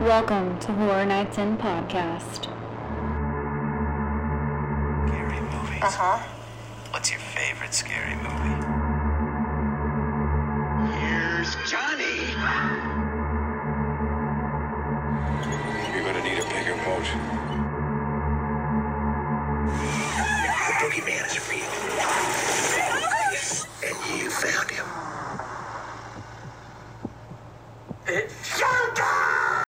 Welcome to Horror Nights In podcast. Scary movies. Uh huh. What's your favorite scary movie? Here's Johnny. You're gonna need a bigger boat. The boogeyman is real. And you found him. It's showtime!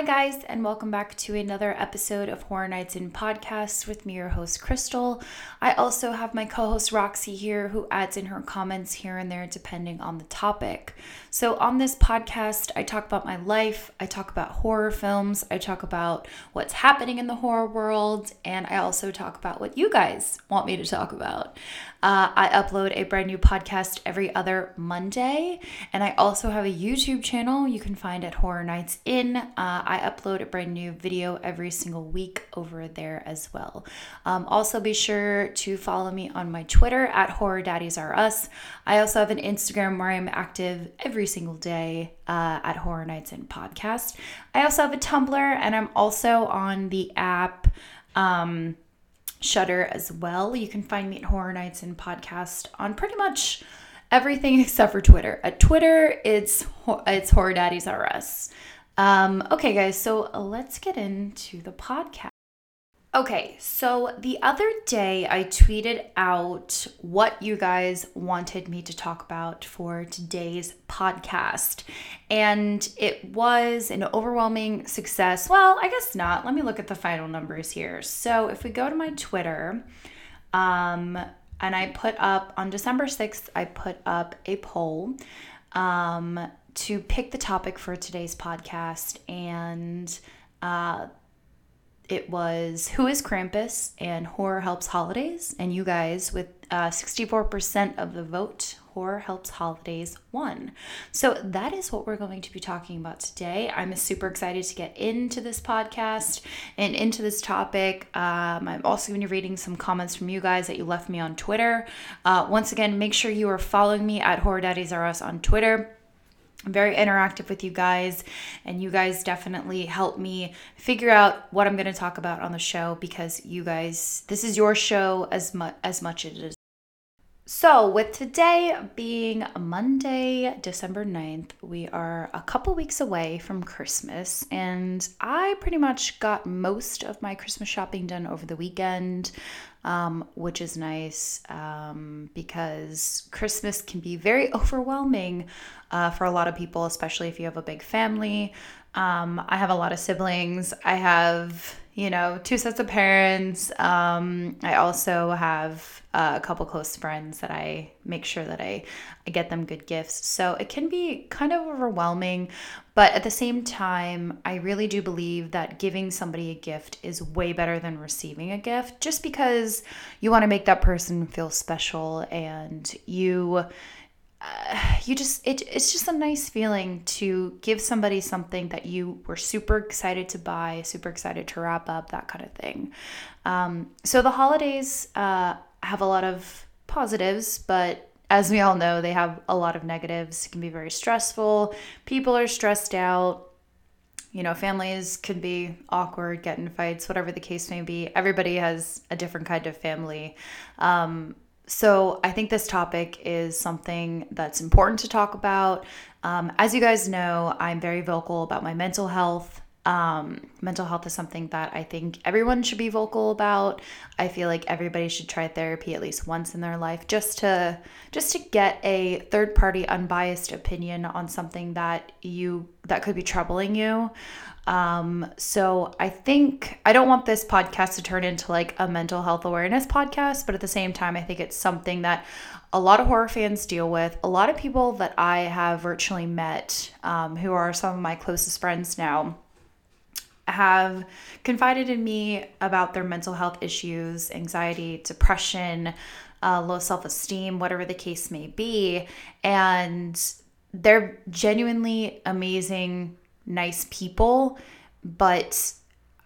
Hi, guys, and welcome back to another episode of Horror Nights In Podcasts with me, your host, Crystal. I also have my co host, Roxy, here, who adds in her comments here and there depending on the topic. So, on this podcast, I talk about my life, I talk about horror films, I talk about what's happening in the horror world, and I also talk about what you guys want me to talk about. Uh, I upload a brand new podcast every other Monday, and I also have a YouTube channel you can find at Horror Nights In. Uh, I upload a brand new video every single week over there as well. Um, also, be sure to follow me on my Twitter at Horror Daddies Are Us. I also have an Instagram where I'm active every single day uh, at Horror Nights In Podcast. I also have a Tumblr, and I'm also on the app. Um, Shudder as well. You can find me at Horror Nights In Podcast on pretty much everything except for Twitter. At Twitter, it's it's Horror Daddies R Us. Um, okay, guys, so let's get into the podcast. Okay, so the other day I tweeted out what you guys wanted me to talk about for today's podcast, and it was an overwhelming success. Well, I guess not. Let me look at the final numbers here. So if we go to my Twitter, um, and I put up on December 6th, I put up a poll um, to pick the topic for today's podcast, and uh, it was Who is Krampus and Horror Helps Holidays. And you guys, with uh, 64% of the vote, Horror Helps Holidays won. So that is what we're going to be talking about today. I'm super excited to get into this podcast and into this topic. Um, I'm also going to be reading some comments from you guys that you left me on Twitter. Uh, once again, make sure you are following me at Horror Daddies R Us on Twitter. I'm very interactive with you guys, and you guys definitely help me figure out what I'm going to talk about on the show because you guys, this is your show as much as much as it is. So, with today being Monday, December 9th, we are a couple weeks away from Christmas, and I pretty much got most of my Christmas shopping done over the weekend, um, which is nice um, because Christmas can be very overwhelming uh, for a lot of people, especially if you have a big family. Um, I have a lot of siblings. I have, you know, two sets of parents. Um, I also have uh, a couple close friends that I make sure that I, I get them good gifts. So it can be kind of overwhelming, but at the same time, I really do believe that giving somebody a gift is way better than receiving a gift just because you want to make that person feel special and you uh, you just it, it's just a nice feeling to give somebody something that you were super excited to buy super excited to wrap up that kind of thing. Um, so the holidays uh, have a lot of positives but as we all know they have a lot of negatives. It can be very stressful. People are stressed out. You know families could be awkward get in fights whatever the case may be. Everybody has a different kind of family. Um, so, I think this topic is something that's important to talk about. Um, as you guys know, I'm very vocal about my mental health. Um, mental health is something that I think everyone should be vocal about. I feel like everybody should try therapy at least once in their life just to just to get a third party unbiased opinion on something that you that could be troubling you. Um, so I think I don't want this podcast to turn into like a mental health awareness podcast, but at the same time, I think it's something that a lot of horror fans deal with. A lot of people that I have virtually met, um, who are some of my closest friends now, have confided in me about their mental health issues, anxiety, depression, uh, low self esteem, whatever the case may be. And they're genuinely amazing nice people, but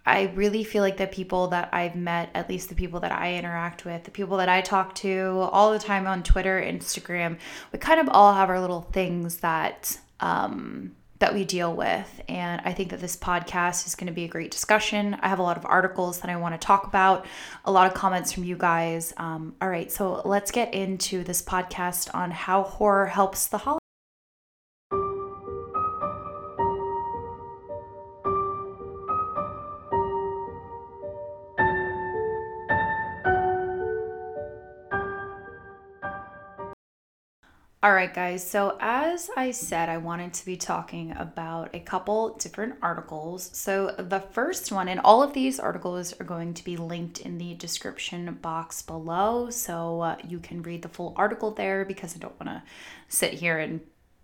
I really feel like the people that I've met, at least the people that I interact with, the people that I talk to all the time on Twitter, Instagram, we kind of all have our little things that um, that we deal with. And I think that this podcast is going to be a great discussion. I have a lot of articles that I want to talk about, a lot of comments from you guys. Um, all right, so let's get into this podcast on how horror helps the holidays. All right, guys. So, as I said, I wanted to be talking about a couple different articles. So, the first one, and all of these articles are going to be linked in the description box below. So, uh, you can read the full article there because I don't want to sit here and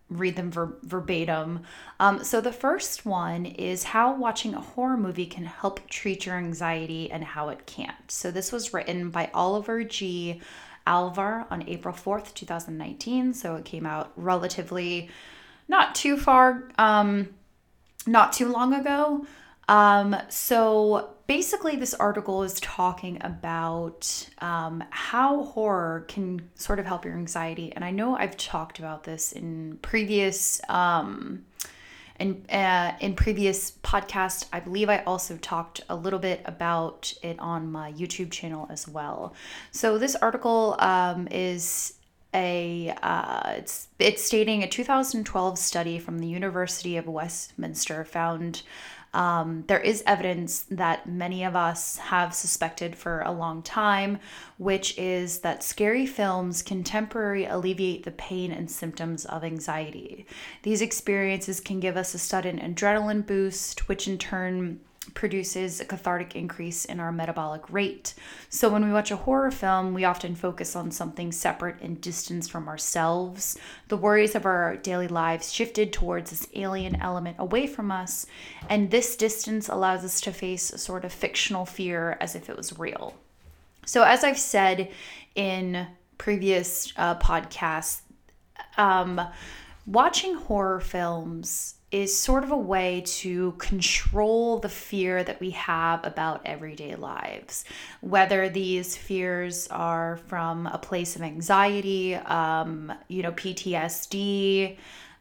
read them ver- verbatim. Um, so, the first one is how watching a horror movie can help treat your anxiety and how it can't. So, this was written by Oliver G. Alvar on April 4th, 2019. So it came out relatively not too far, um, not too long ago. Um, so basically, this article is talking about um, how horror can sort of help your anxiety. And I know I've talked about this in previous. Um, in, uh, in previous podcast i believe i also talked a little bit about it on my youtube channel as well. So this article um, is a uh, it's it's stating a 2012 study from the university of westminster found um, there is evidence that many of us have suspected for a long time, which is that scary films can temporarily alleviate the pain and symptoms of anxiety. These experiences can give us a sudden adrenaline boost, which in turn produces a cathartic increase in our metabolic rate. So, when we watch a horror film, we often focus on something separate and distant from ourselves. The worries of our daily lives shifted towards this alien element away from us, and this distance allows us to face a sort of fictional fear as if it was real. So, as I've said in previous uh, podcasts, um, watching horror films is sort of a way to control the fear that we have about everyday lives. Whether these fears are from a place of anxiety, um, you know, PTSD,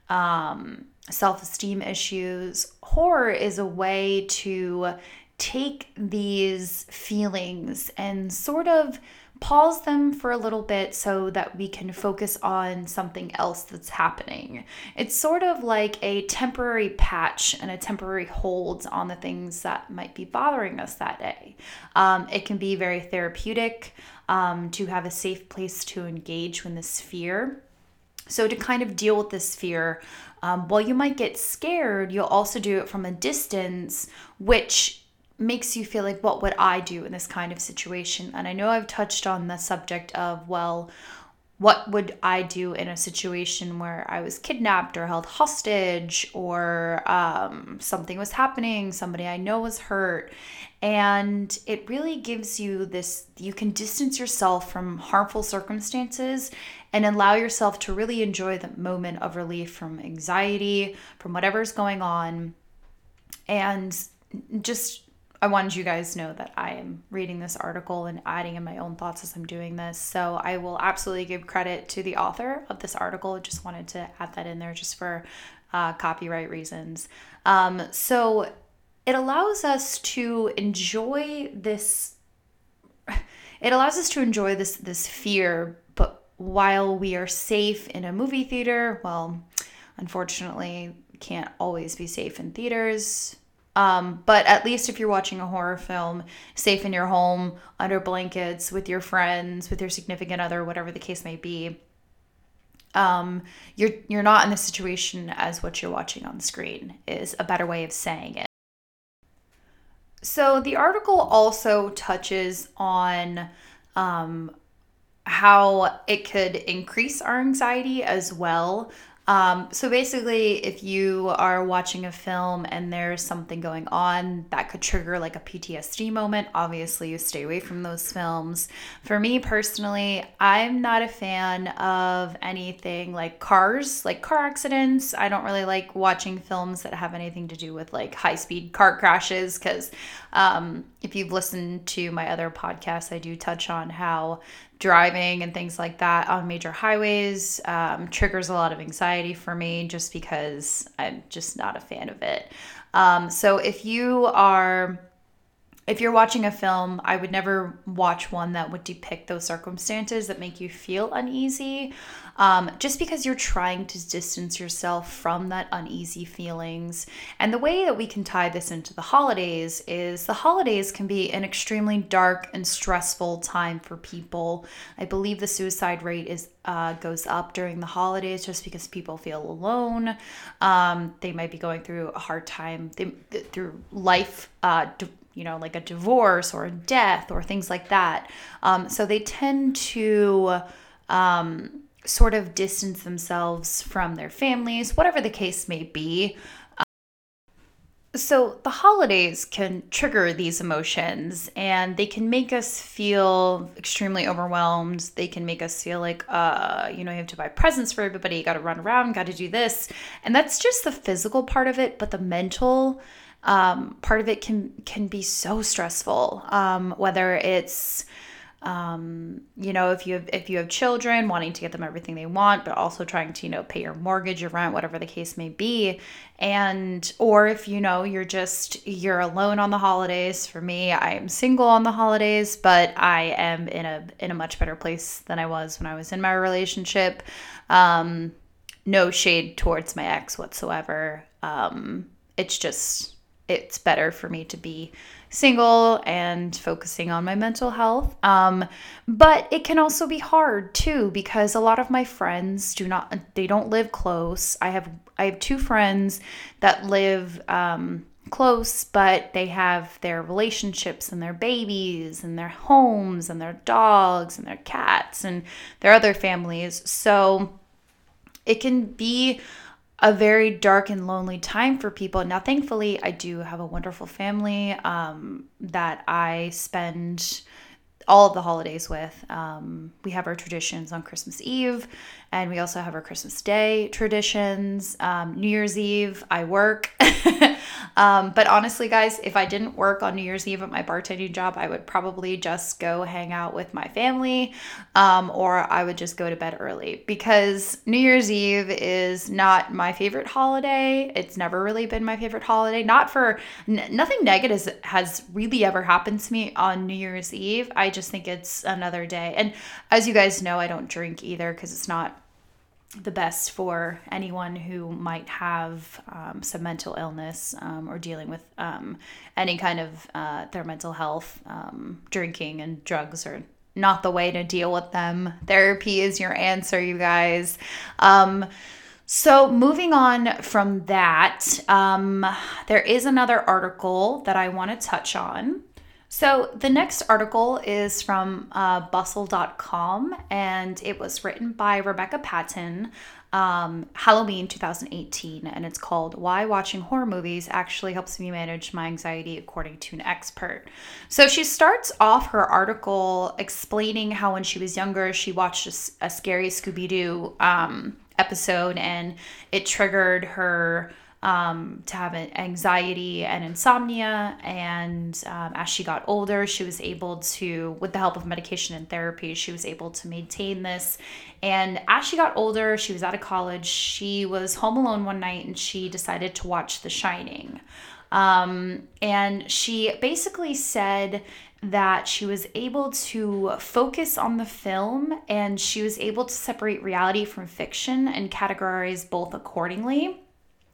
um, self esteem issues, horror is a way to take these feelings and sort of pause them for a little bit so that we can focus on something else that's happening. It's sort of like a temporary patch and a temporary hold on the things that might be bothering us that day. Um, it can be very therapeutic um, to have a safe place to engage when this fear. So, to kind of deal with this fear, um, while you might get scared, you'll also do it from a distance, which makes you feel like, what would I do in this kind of situation? And I know I've touched on the subject of, well, what would I do in a situation where I was kidnapped or held hostage or um, something was happening, somebody I know was hurt? And it really gives you this you can distance yourself from harmful circumstances and allow yourself to really enjoy the moment of relief from anxiety, from whatever's going on, and just I wanted you guys to know that I am reading this article and adding in my own thoughts as I'm doing this. So I will absolutely give credit to the author of this article. Just wanted to add that in there just for uh, copyright reasons. Um, so it allows us to enjoy this. It allows us to enjoy this this fear, but while we are safe in a movie theater, well, unfortunately, can't always be safe in theaters um, but at least if you're watching a horror film, safe in your home, under blankets, with your friends, with your significant other, whatever the case may be, um, you're you're not in the situation as what you're watching on screen is a better way of saying it. So the article also touches on um, how it could increase our anxiety as well. Um, so basically, if you are watching a film and there's something going on that could trigger like a PTSD moment, obviously you stay away from those films. For me personally, I'm not a fan of anything like cars, like car accidents. I don't really like watching films that have anything to do with like high speed car crashes because um, if you've listened to my other podcasts, I do touch on how driving and things like that on major highways um, triggers a lot of anxiety for me just because I'm just not a fan of it. Um, so if you are if you're watching a film, I would never watch one that would depict those circumstances that make you feel uneasy. Um, just because you're trying to distance yourself from that uneasy feelings. And the way that we can tie this into the holidays is the holidays can be an extremely dark and stressful time for people. I believe the suicide rate is uh, goes up during the holidays just because people feel alone. Um, they might be going through a hard time they, through life. Uh, you know, like a divorce or a death or things like that. Um, so they tend to um, sort of distance themselves from their families, whatever the case may be. Um, so the holidays can trigger these emotions and they can make us feel extremely overwhelmed. They can make us feel like, uh, you know, you have to buy presents for everybody, you got to run around, got to do this. And that's just the physical part of it, but the mental um, part of it can can be so stressful. Um, whether it's um, you know, if you have if you have children, wanting to get them everything they want, but also trying to you know pay your mortgage, your rent, whatever the case may be, and or if you know you're just you're alone on the holidays. For me, I am single on the holidays, but I am in a in a much better place than I was when I was in my relationship. Um, no shade towards my ex whatsoever. Um, it's just it's better for me to be single and focusing on my mental health. Um, but it can also be hard too because a lot of my friends do not they don't live close. I have I have two friends that live um, close, but they have their relationships and their babies and their homes and their dogs and their cats and their other families. So it can be a very dark and lonely time for people. Now, thankfully, I do have a wonderful family um, that I spend all of the holidays with. Um, we have our traditions on Christmas Eve, and we also have our Christmas Day traditions. Um, New Year's Eve, I work. Um, but honestly, guys, if I didn't work on New Year's Eve at my bartending job, I would probably just go hang out with my family um, or I would just go to bed early because New Year's Eve is not my favorite holiday. It's never really been my favorite holiday. Not for n- nothing negative has really ever happened to me on New Year's Eve. I just think it's another day. And as you guys know, I don't drink either because it's not the best for anyone who might have um, some mental illness um, or dealing with um, any kind of uh, their mental health. Um, drinking and drugs are not the way to deal with them. Therapy is your answer, you guys. Um, so, moving on from that, um, there is another article that I want to touch on. So, the next article is from uh, bustle.com and it was written by Rebecca Patton, um, Halloween 2018, and it's called Why Watching Horror Movies Actually Helps Me Manage My Anxiety, according to an expert. So, she starts off her article explaining how when she was younger, she watched a, a scary Scooby Doo um, episode and it triggered her um, to have an anxiety and insomnia. And um, as she got older, she was able to, with the help of medication and therapy, she was able to maintain this. And as she got older, she was out of college. She was home alone one night and she decided to watch The Shining. Um, and she basically said that she was able to focus on the film and she was able to separate reality from fiction and categorize both accordingly.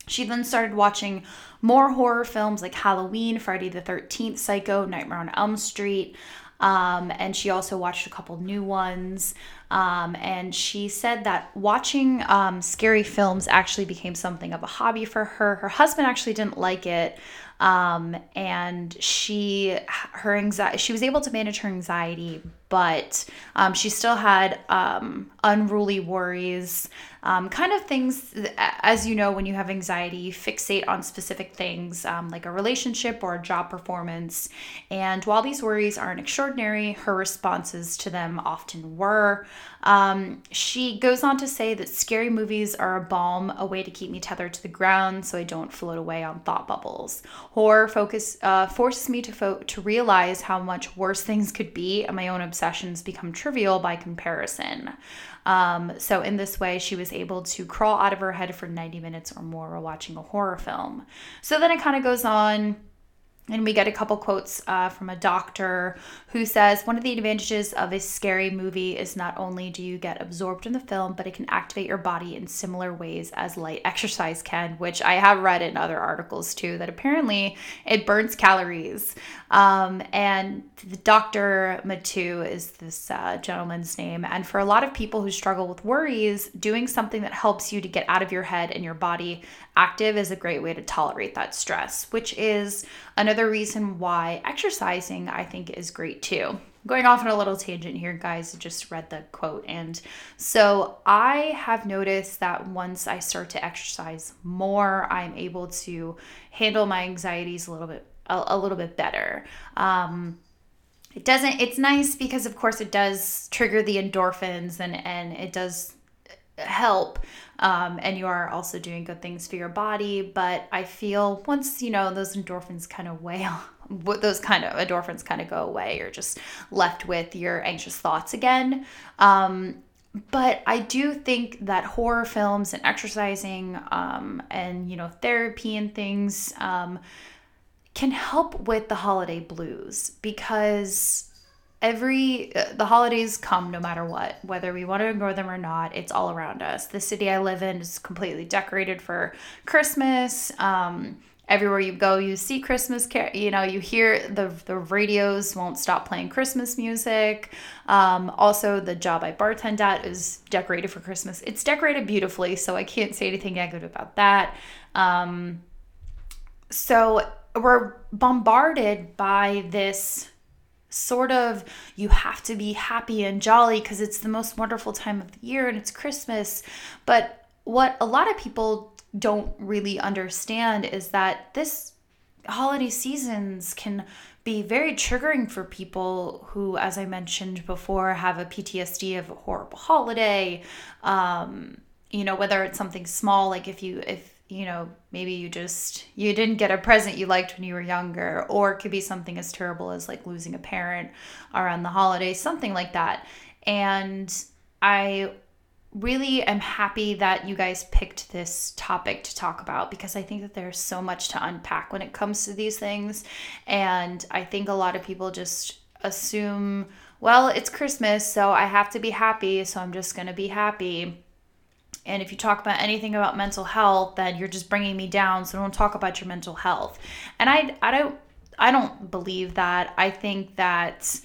She then started watching more horror films like Halloween, Friday the 13th, Psycho, Nightmare on Elm Street. Um, and she also watched a couple new ones. Um, and she said that watching um, scary films actually became something of a hobby for her. Her husband actually didn't like it. Um, and she, her anxiety, she was able to manage her anxiety, but um, she still had um, unruly worries, um, kind of things, as you know, when you have anxiety, you fixate on specific things um, like a relationship or a job performance. And while these worries aren't extraordinary, her responses to them often were. Um, she goes on to say that scary movies are a balm, a way to keep me tethered to the ground so I don't float away on thought bubbles. Horror focus uh, forces me to fo- to realize how much worse things could be, and my own obsessions become trivial by comparison. Um, so in this way, she was able to crawl out of her head for 90 minutes or more while watching a horror film. So then it kind of goes on and we get a couple quotes uh, from a doctor who says one of the advantages of a scary movie is not only do you get absorbed in the film, but it can activate your body in similar ways as light exercise can, which I have read in other articles too, that apparently it burns calories. Um, and the Dr. Matu is this uh, gentleman's name. And for a lot of people who struggle with worries, doing something that helps you to get out of your head and your body active is a great way to tolerate that stress, which is another reason why exercising I think is great too. Going off on a little tangent here, guys, just read the quote. And so I have noticed that once I start to exercise more, I'm able to handle my anxieties a little bit a, a little bit better. Um, it doesn't it's nice because of course it does trigger the endorphins and and it does help um, and you are also doing good things for your body but i feel once you know those endorphins kind of weigh those kind of endorphins kind of go away you're just left with your anxious thoughts again. Um, but i do think that horror films and exercising um, and you know therapy and things um, can help with the holiday blues because every uh, the holidays come no matter what whether we want to ignore them or not it's all around us. The city i live in is completely decorated for christmas um, everywhere you go you see christmas you know you hear the the radios won't stop playing christmas music. Um, also the job i bartend at is decorated for christmas. It's decorated beautifully so i can't say anything negative about that. Um, so we're bombarded by this sort of you have to be happy and jolly because it's the most wonderful time of the year and it's Christmas. But what a lot of people don't really understand is that this holiday seasons can be very triggering for people who, as I mentioned before, have a PTSD of a horrible holiday. Um, you know, whether it's something small, like if you if you know, maybe you just you didn't get a present you liked when you were younger or it could be something as terrible as like losing a parent around the holidays, something like that. And I really am happy that you guys picked this topic to talk about because I think that there's so much to unpack when it comes to these things. And I think a lot of people just assume, well, it's Christmas, so I have to be happy, so I'm just going to be happy and if you talk about anything about mental health, then you're just bringing me down. So don't talk about your mental health. And I, I don't, I don't believe that. I think that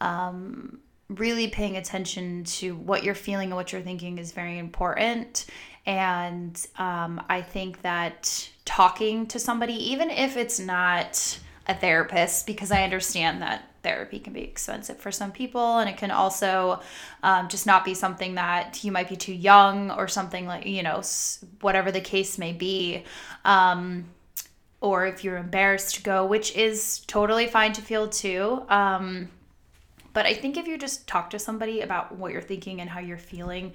um, really paying attention to what you're feeling and what you're thinking is very important. And um, I think that talking to somebody, even if it's not a therapist, because I understand that therapy can be expensive for some people and it can also um, just not be something that you might be too young or something like you know whatever the case may be. Um, or if you're embarrassed to go which is totally fine to feel too. Um, but i think if you just talk to somebody about what you're thinking and how you're feeling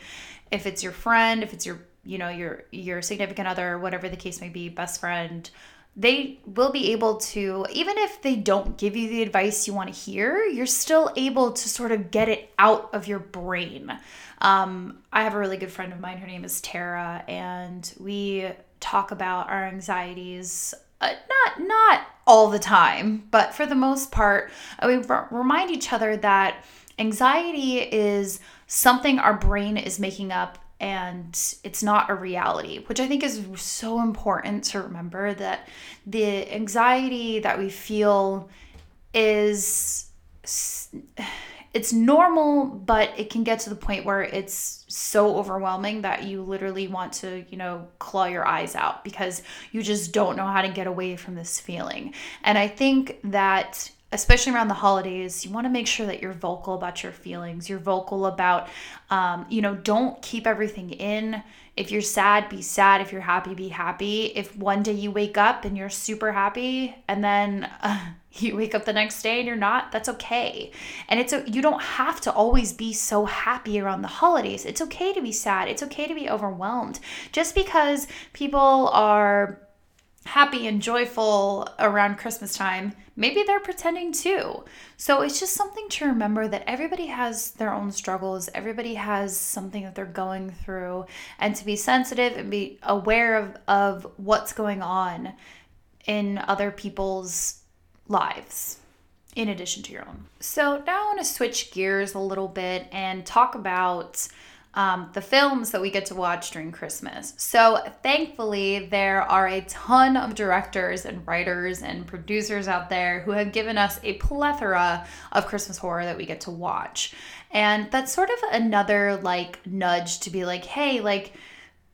if it's your friend if it's your you know your your significant other whatever the case may be best friend they will be able to, even if they don't give you the advice you want to hear, you're still able to sort of get it out of your brain. Um, I have a really good friend of mine, her name is Tara, and we talk about our anxieties. Uh, not not all the time, but for the most part, uh, we r- remind each other that anxiety is something our brain is making up and it's not a reality, which I think is so important to remember that the anxiety that we feel is it's normal, but it can get to the point where it's so overwhelming that you literally want to, you know, claw your eyes out because you just don't know how to get away from this feeling. And I think that especially around the holidays, you want to make sure that you're vocal about your feelings. You're vocal about, um, you know, don't keep everything in. If you're sad, be sad. If you're happy, be happy. If one day you wake up and you're super happy and then uh, you wake up the next day and you're not, that's okay. And it's a, you don't have to always be so happy around the holidays. It's okay to be sad. It's okay to be overwhelmed. Just because people are happy and joyful around Christmas time, maybe they're pretending too. So it's just something to remember that everybody has their own struggles, everybody has something that they're going through, and to be sensitive and be aware of, of what's going on in other people's lives in addition to your own. So now I want to switch gears a little bit and talk about um, the films that we get to watch during Christmas. So, thankfully, there are a ton of directors and writers and producers out there who have given us a plethora of Christmas horror that we get to watch. And that's sort of another like nudge to be like, hey, like,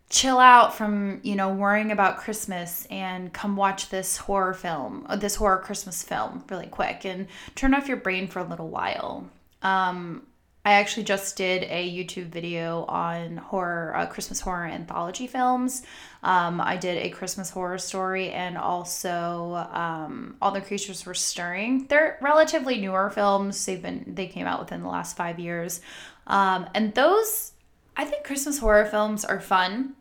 chill out from you know worrying about christmas and come watch this horror film uh, this horror christmas film really quick and turn off your brain for a little while um, I actually just did a YouTube video on horror, uh, Christmas horror anthology films. Um, I did a Christmas horror story and also um, All the Creatures Were Stirring. They're relatively newer films. They've been they came out within the last five years, um, and those I think Christmas horror films are fun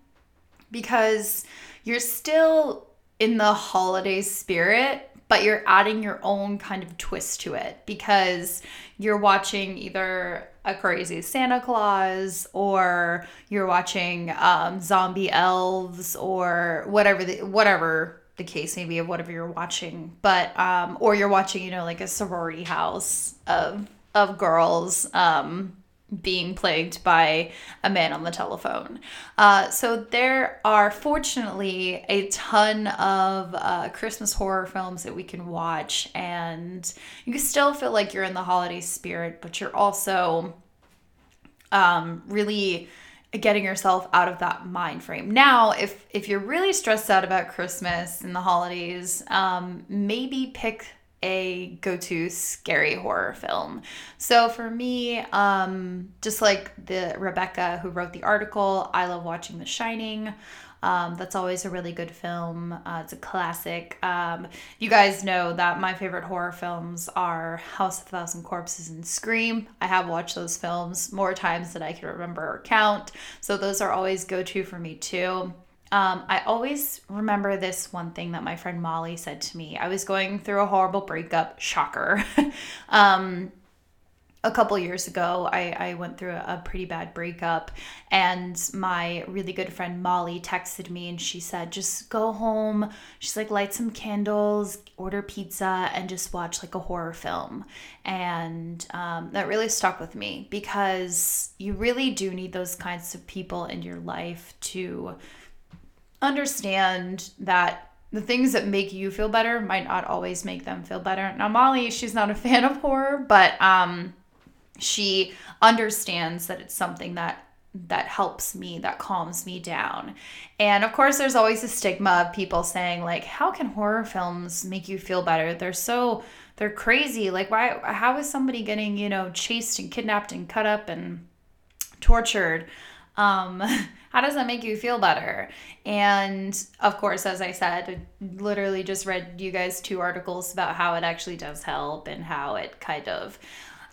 because you're still in the holiday spirit but you're adding your own kind of twist to it because you're watching either a crazy Santa Claus or you're watching um, zombie elves or whatever the whatever the case may be of whatever you're watching. But um or you're watching you know like a sorority house of of girls um being plagued by a man on the telephone. Uh, so there are fortunately a ton of uh, Christmas horror films that we can watch, and you still feel like you're in the holiday spirit, but you're also um, really getting yourself out of that mind frame. Now, if if you're really stressed out about Christmas and the holidays, um, maybe pick a go-to scary horror film. So for me, um, just like the Rebecca who wrote the article, I love watching The Shining. Um, that's always a really good film. Uh, it's a classic. Um, you guys know that my favorite horror films are House of Thousand Corpses and Scream. I have watched those films more times than I can remember or count. So those are always go to for me too. Um, I always remember this one thing that my friend Molly said to me. I was going through a horrible breakup, shocker. um, a couple years ago, I, I went through a, pretty bad breakup, and my really good friend Molly texted me and she said, Just go home. She's like, light some candles, order pizza, and just watch like a horror film. And um, that really stuck with me because you really do need those kinds of people in your life to understand that the things that make you feel better might not always make them feel better. Now, Molly, she's not a fan of horror, but um, she understands that it's something that that helps me that calms me down. And of course there's always a stigma of people saying like how can horror films make you feel better? They're so they're crazy. Like why how is somebody getting you know chased and kidnapped and cut up and tortured um how does that make you feel better? And of course as i said I literally just read you guys two articles about how it actually does help and how it kind of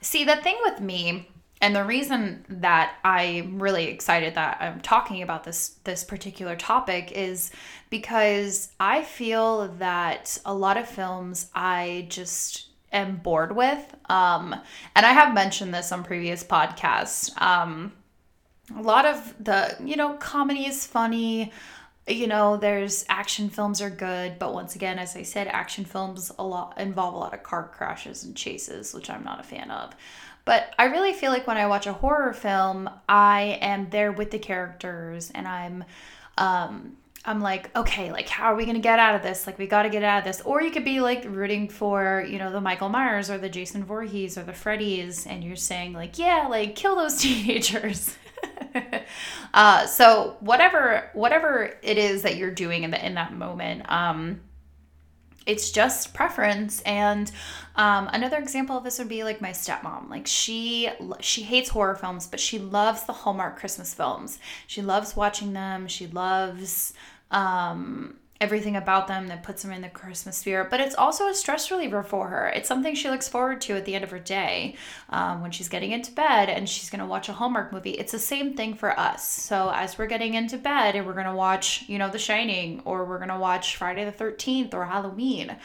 see the thing with me and the reason that i'm really excited that i'm talking about this this particular topic is because i feel that a lot of films i just am bored with. Um and i have mentioned this on previous podcasts. Um a lot of the you know comedy is funny you know there's action films are good but once again as i said action films a lot involve a lot of car crashes and chases which i'm not a fan of but i really feel like when i watch a horror film i am there with the characters and i'm um I'm like, okay, like how are we gonna get out of this? Like we gotta get out of this. Or you could be like rooting for, you know, the Michael Myers or the Jason Voorhees or the Freddys, and you're saying like, yeah, like kill those teenagers. uh, so whatever whatever it is that you're doing in the in that moment, um, it's just preference. And um, another example of this would be like my stepmom. Like she she hates horror films but she loves the hallmark christmas films. She loves watching them. She loves um, everything about them that puts them in the Christmas spirit. But it's also a stress reliever for her. It's something she looks forward to at the end of her day um, when she's getting into bed and she's going to watch a Hallmark movie. It's the same thing for us. So as we're getting into bed and we're going to watch, you know, The Shining or we're going to watch Friday the 13th or Halloween.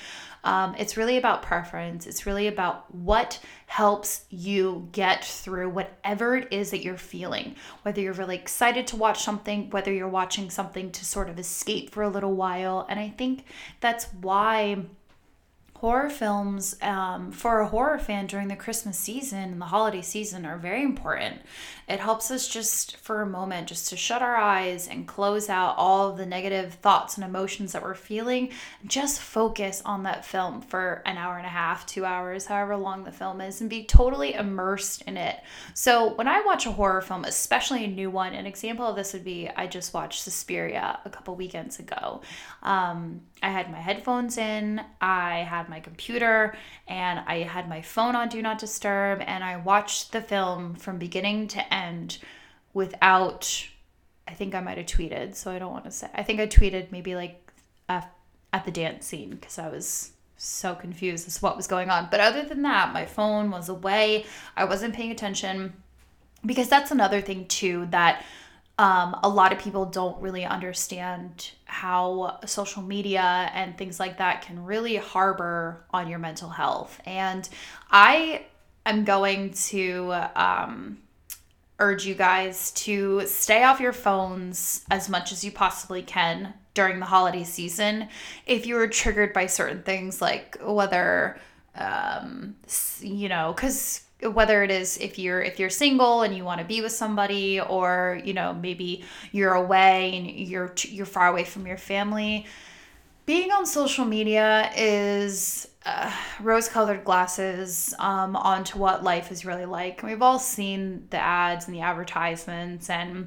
Um, it's really about preference. It's really about what helps you get through whatever it is that you're feeling. Whether you're really excited to watch something, whether you're watching something to sort of escape for a little while. And I think that's why horror films um, for a horror fan during the Christmas season and the holiday season are very important. It helps us just for a moment just to shut our eyes and close out all of the negative thoughts and emotions that we're feeling. Just focus on that film for an hour and a half, two hours, however long the film is, and be totally immersed in it. So when I watch a horror film, especially a new one, an example of this would be I just watched Suspiria a couple weekends ago. Um, I had my headphones in, I had my computer, and I had my phone on Do Not Disturb, and I watched the film from beginning to end without. I think I might have tweeted, so I don't want to say. I think I tweeted maybe like at, at the dance scene because I was so confused as to what was going on. But other than that, my phone was away. I wasn't paying attention because that's another thing too that um, a lot of people don't really understand how social media and things like that can really harbor on your mental health. And I am going to um, urge you guys to stay off your phones as much as you possibly can during the holiday season if you are triggered by certain things, like whether, um, you know, because whether it is if you're if you're single and you want to be with somebody or you know maybe you're away and you're you're far away from your family being on social media is uh, rose colored glasses um, onto what life is really like. We've all seen the ads and the advertisements and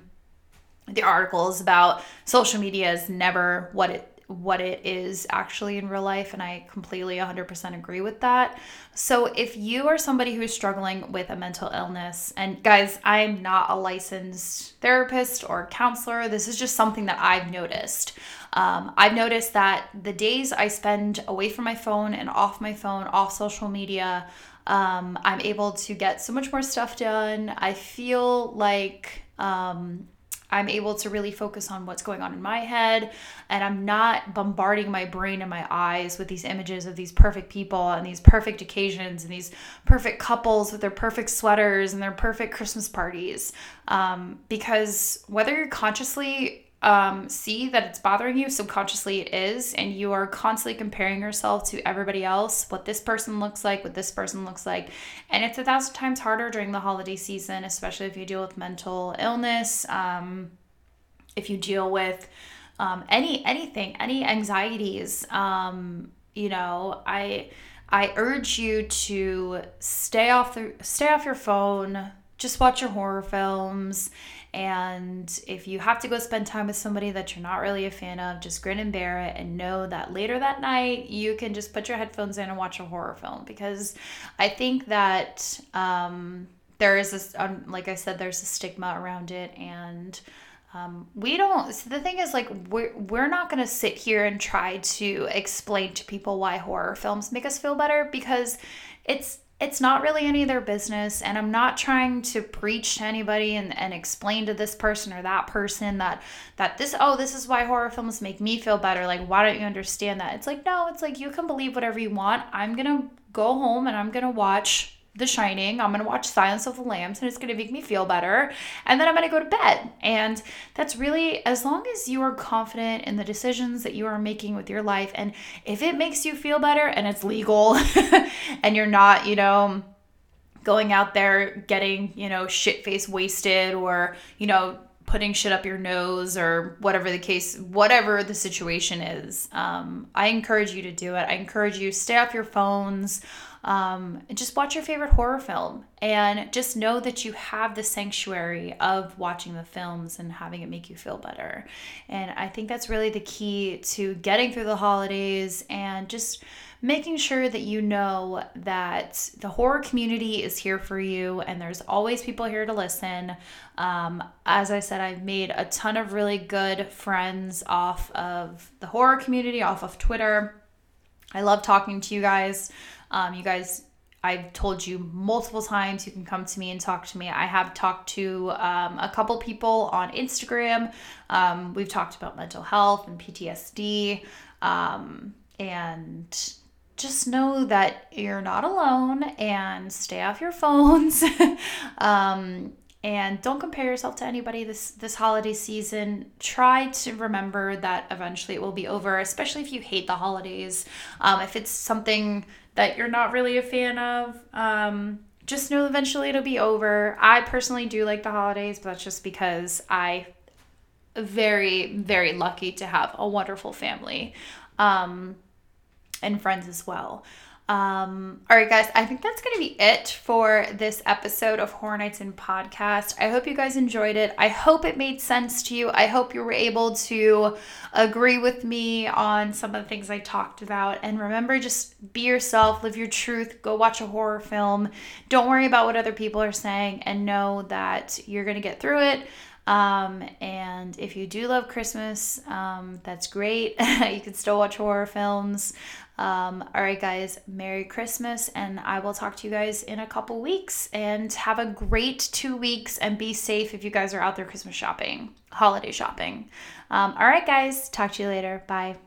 the articles about social media is never what it what it is actually in real life. And I completely 100% agree with that. So, if you are somebody who is struggling with a mental illness, and guys, I'm not a licensed therapist or counselor, this is just something that I've noticed. Um, I've noticed that the days I spend away from my phone and off my phone, off social media, um, I'm able to get so much more stuff done. I feel like um, I'm able to really focus on what's going on in my head and I'm not bombarding my brain and my eyes with these images of these perfect people and these perfect occasions and these perfect couples with their perfect sweaters and their perfect Christmas parties. Um, because whether you're consciously um, see that it's bothering you, subconsciously it is, and you are constantly comparing yourself to everybody else, what this person looks like, what this person looks like. And it's a thousand times harder during the holiday season, especially if you deal with mental illness, um, if you deal with um, any anything, any anxieties. Um, you know, I I urge you to stay off the stay off your phone, just watch your horror films and if you have to go spend time with somebody that you're not really a fan of, just grin and bear it and know that later that night you can just put your headphones in and watch a horror film. Because I think that um, there is this, um, like I said, there's a stigma around it. And um, we don't, so the thing is, like, we're, we're not going to sit here and try to explain to people why horror films make us feel better because it's it's not really any of their business and i'm not trying to preach to anybody and, and explain to this person or that person that that this oh this is why horror films make me feel better. Like why don't you understand that? It's like no it's like you can believe whatever you want. I'm gonna go home and i'm gonna watch the Shining. I'm going to watch Silence of the Lambs and it's going to make me feel better. And then I'm going to go to bed. And that's really, as long as you are confident in the decisions that you are making with your life, and if it makes you feel better and it's legal and you're not, you know, going out there getting, you know, shit face wasted or, you know, putting shit up your nose or whatever the case, whatever the situation is. Um, I encourage you to do it. I encourage you stay off your phones. Um, just watch your favorite horror film and just know that you have the sanctuary of watching the films and having it make you feel better. And I think that's really the key to getting through the holidays and just making sure that you know that the horror community is here for you and there's always people here to listen. Um, as I said, I've made a ton of really good friends off of the horror community, off of Twitter. I love talking to you guys. Um, you guys I've told you multiple times you can come to me and talk to me. I have talked to um, a couple people on Instagram. Um, we've talked about mental health and PTSD. Um, and just know that you're not alone and stay off your phones. um, and don't compare yourself to anybody this this holiday season try to remember that eventually it will be over especially if you hate the holidays um, if it's something that you're not really a fan of um, just know eventually it'll be over i personally do like the holidays but that's just because i very very lucky to have a wonderful family um, and friends as well. Um, all right, guys, I think that's going to be it for this episode of Horror Nights in Podcast. I hope you guys enjoyed it. I hope it made sense to you. I hope you were able to agree with me on some of the things I talked about. And remember, just be yourself, live your truth, go watch a horror film. Don't worry about what other people are saying, and know that you're going to get through it. Um, and if you do love Christmas, um, that's great. you can still watch horror films. Um, all right, guys, Merry Christmas, and I will talk to you guys in a couple weeks. And have a great two weeks and be safe if you guys are out there Christmas shopping, holiday shopping. Um, all right, guys, talk to you later. Bye.